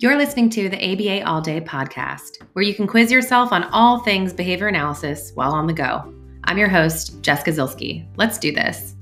You're listening to the ABA All Day podcast, where you can quiz yourself on all things behavior analysis while on the go. I'm your host, Jessica Zilski. Let's do this.